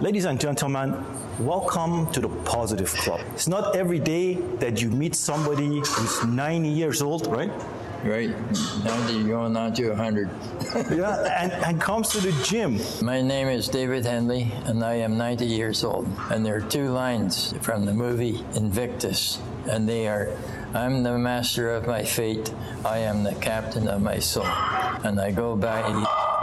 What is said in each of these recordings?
Ladies and gentlemen, welcome to the Positive Club. It's not every day that you meet somebody who's 90 years old, right? Right, 90 going on to 100. Yeah, and, and comes to the gym. My name is David Henley, and I am 90 years old. And there are two lines from the movie Invictus, and they are I'm the master of my fate, I am the captain of my soul. And I go by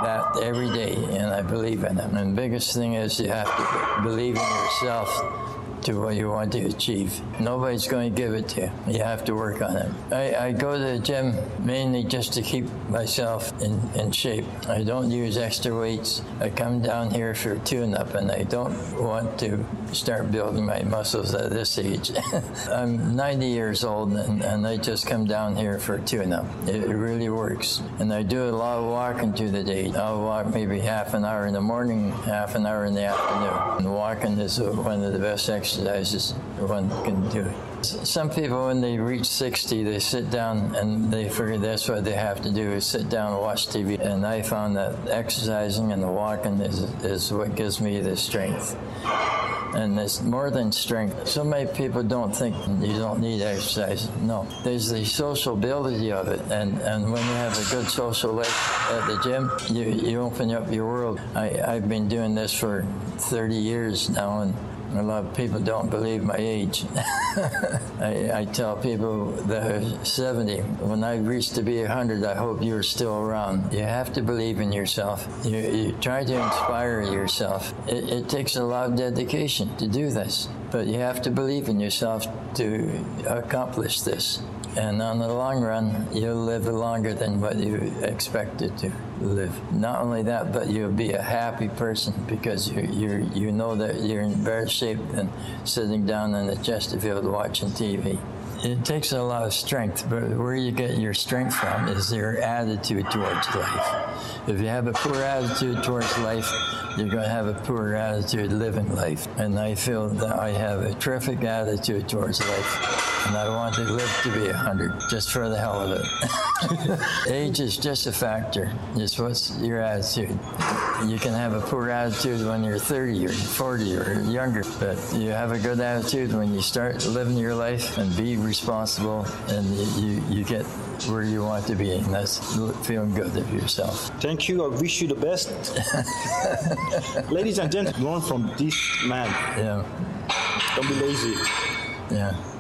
that every day, and I believe in it. And the biggest thing is you have to believe in yourself to what you want to achieve. Nobody's going to give it to you. You have to work on it. I, I go to the gym mainly just to keep myself in, in shape. I don't use extra weights. I come down here for tune up and I don't want to start building my muscles at this age. I'm 90 years old and, and I just come down here for tune up. It, it really works. And I do a lot of walking through the day. I'll walk maybe half an hour in the morning, half an hour in the afternoon. And walking is one of the best exercises exercises one can do. Some people, when they reach 60, they sit down and they figure that's what they have to do is sit down and watch TV. And I found that exercising and the walking is, is what gives me the strength. And it's more than strength. So many people don't think you don't need exercise. No, there's the sociability of it. And, and when you have a good social life at the gym, you, you open up your world. I, I've been doing this for 30 years now, and a lot of people don't believe my age. I, I, tell people that are 70, when I reach to be 100, I hope you're still around. You have to believe in yourself. You, you try to inspire yourself. It, it takes a lot of dedication to do this, but you have to believe in yourself to accomplish this. And on the long run, you'll live longer than what you expected to live. Not only that, but you'll be a happy person because you you you know that you're in better shape than sitting down in the Chesterfield watching TV. It takes a lot of strength, but where you get your strength from is your attitude towards life. If you have a poor attitude towards life, you're going to have a poor attitude living life. And I feel that I have a terrific attitude towards life and I want to live to be 100 just for the hell of it. Age is just a factor. It's what's your attitude. You can have a poor attitude when you're 30 or 40 or younger, but you have a good attitude when you start living your life and be responsible and you, you get where you want to be, and that's feeling good of yourself. Thank you. I wish you the best. Ladies and gentlemen, learn from this man. Yeah. Don't be lazy. Yeah.